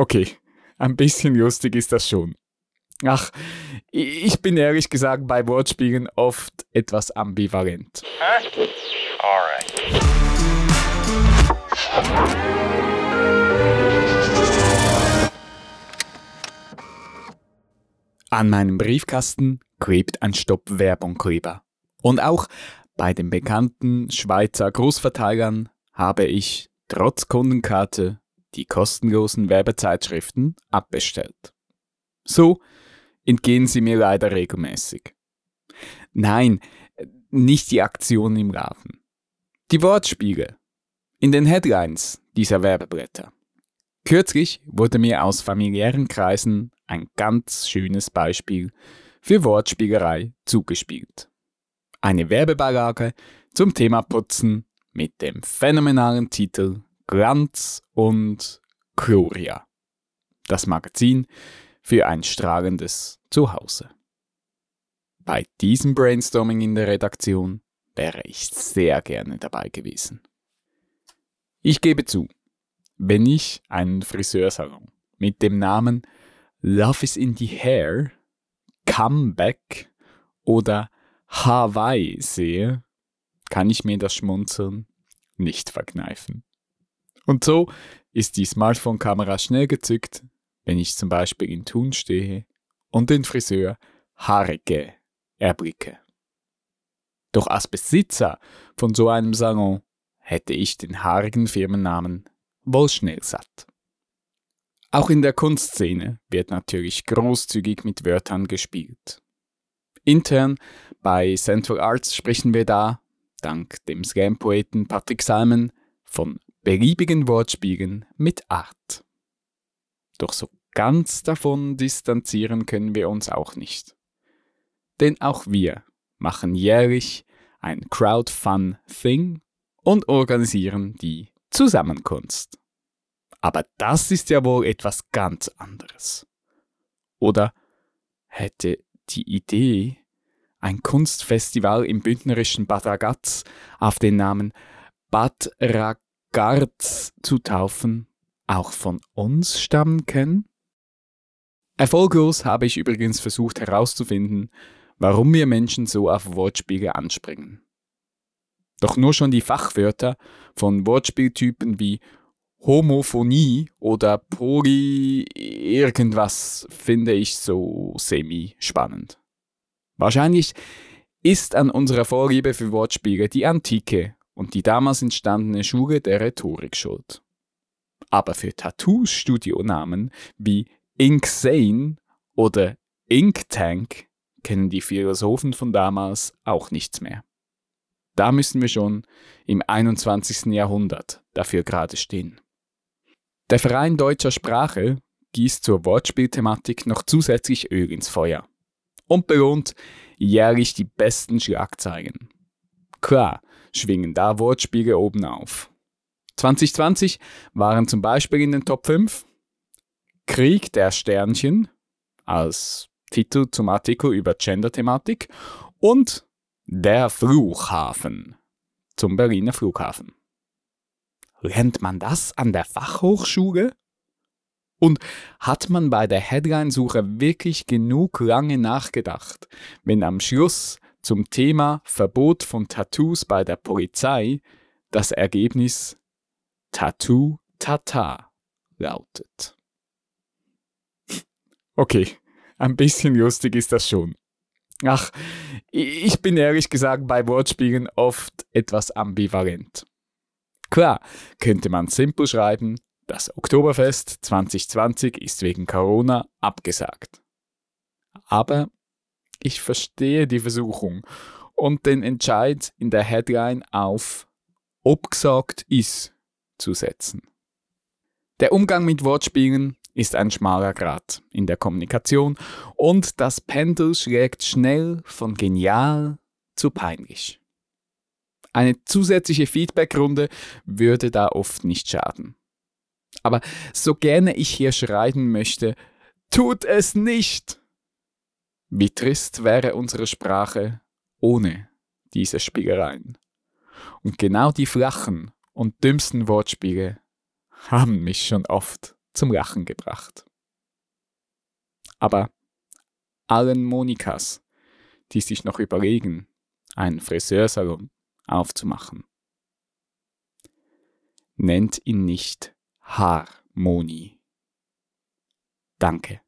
Okay, ein bisschen lustig ist das schon. Ach, ich bin ehrlich gesagt bei Wortspielen oft etwas ambivalent. Huh? Alright. An meinem Briefkasten klebt ein Stopp Werbungkleber. Und auch bei den bekannten Schweizer Großverteilern habe ich trotz Kundenkarte die kostenlosen Werbezeitschriften abbestellt. So entgehen sie mir leider regelmäßig. Nein, nicht die Aktion im Laden. Die Wortspiele in den Headlines dieser Werbeblätter. Kürzlich wurde mir aus familiären Kreisen ein ganz schönes Beispiel für Wortspielerei zugespielt. Eine Werbebeilage zum Thema Putzen mit dem phänomenalen Titel Glanz und Gloria. Das Magazin für ein strahlendes Zuhause. Bei diesem Brainstorming in der Redaktion wäre ich sehr gerne dabei gewesen. Ich gebe zu, wenn ich einen Friseursalon mit dem Namen Love is in the Hair, Comeback oder Hawaii sehe, kann ich mir das Schmunzeln nicht verkneifen. Und so ist die Smartphone-Kamera schnell gezückt, wenn ich zum Beispiel in Thun stehe und den Friseur Haarige erblicke. Doch als Besitzer von so einem Salon hätte ich den haarigen Firmennamen wohl schnell satt. Auch in der Kunstszene wird natürlich großzügig mit Wörtern gespielt. Intern bei Central Arts sprechen wir da, dank dem Slam-Poeten Patrick Salmon, von beliebigen Wortspielen mit Art. Doch so ganz davon distanzieren können wir uns auch nicht. Denn auch wir machen jährlich ein Crowdfun-Thing und organisieren die Zusammenkunst. Aber das ist ja wohl etwas ganz anderes. Oder hätte die Idee, ein Kunstfestival im bündnerischen Bad Ragaz auf den Namen Bad Ragaz Garz zu taufen, auch von uns stammen können? Erfolglos habe ich übrigens versucht herauszufinden, warum wir Menschen so auf Wortspiele anspringen. Doch nur schon die Fachwörter von Wortspieltypen wie Homophonie oder Poly irgendwas finde ich so semi-spannend. Wahrscheinlich ist an unserer Vorliebe für Wortspiele die Antike und die damals entstandene Schule der Rhetorik schuld. Aber für Tattoo-Studionamen wie Inksane oder Inktank kennen die Philosophen von damals auch nichts mehr. Da müssen wir schon im 21. Jahrhundert dafür gerade stehen. Der Verein deutscher Sprache gießt zur Wortspielthematik noch zusätzlich Öl ins Feuer und belohnt jährlich die besten Schlagzeilen. Klar, schwingen da Wortspiele oben auf. 2020 waren zum Beispiel in den Top 5 Krieg der Sternchen als Titel zum Artikel über Gender-Thematik und Der Flughafen zum Berliner Flughafen. Lernt man das an der Fachhochschule? Und hat man bei der Headline-Suche wirklich genug lange nachgedacht, wenn am Schluss zum Thema Verbot von Tattoos bei der Polizei das Ergebnis Tattoo Tata lautet. Okay, ein bisschen lustig ist das schon. Ach, ich bin ehrlich gesagt bei Wortspielen oft etwas ambivalent. Klar, könnte man simpel schreiben, das Oktoberfest 2020 ist wegen Corona abgesagt. Aber ich verstehe die Versuchung und den Entscheid in der Headline auf obgesagt ist zu setzen. Der Umgang mit Wortspielen ist ein schmaler Grat in der Kommunikation und das Pendel schlägt schnell von genial zu peinlich. Eine zusätzliche Feedbackrunde würde da oft nicht schaden. Aber so gerne ich hier schreien möchte, tut es nicht! Wie trist wäre unsere Sprache ohne diese Spielereien. Und genau die flachen und dümmsten Wortspiele haben mich schon oft zum Lachen gebracht. Aber allen Monikas, die sich noch überlegen, einen Friseursalon aufzumachen, nennt ihn nicht Harmonie. Danke.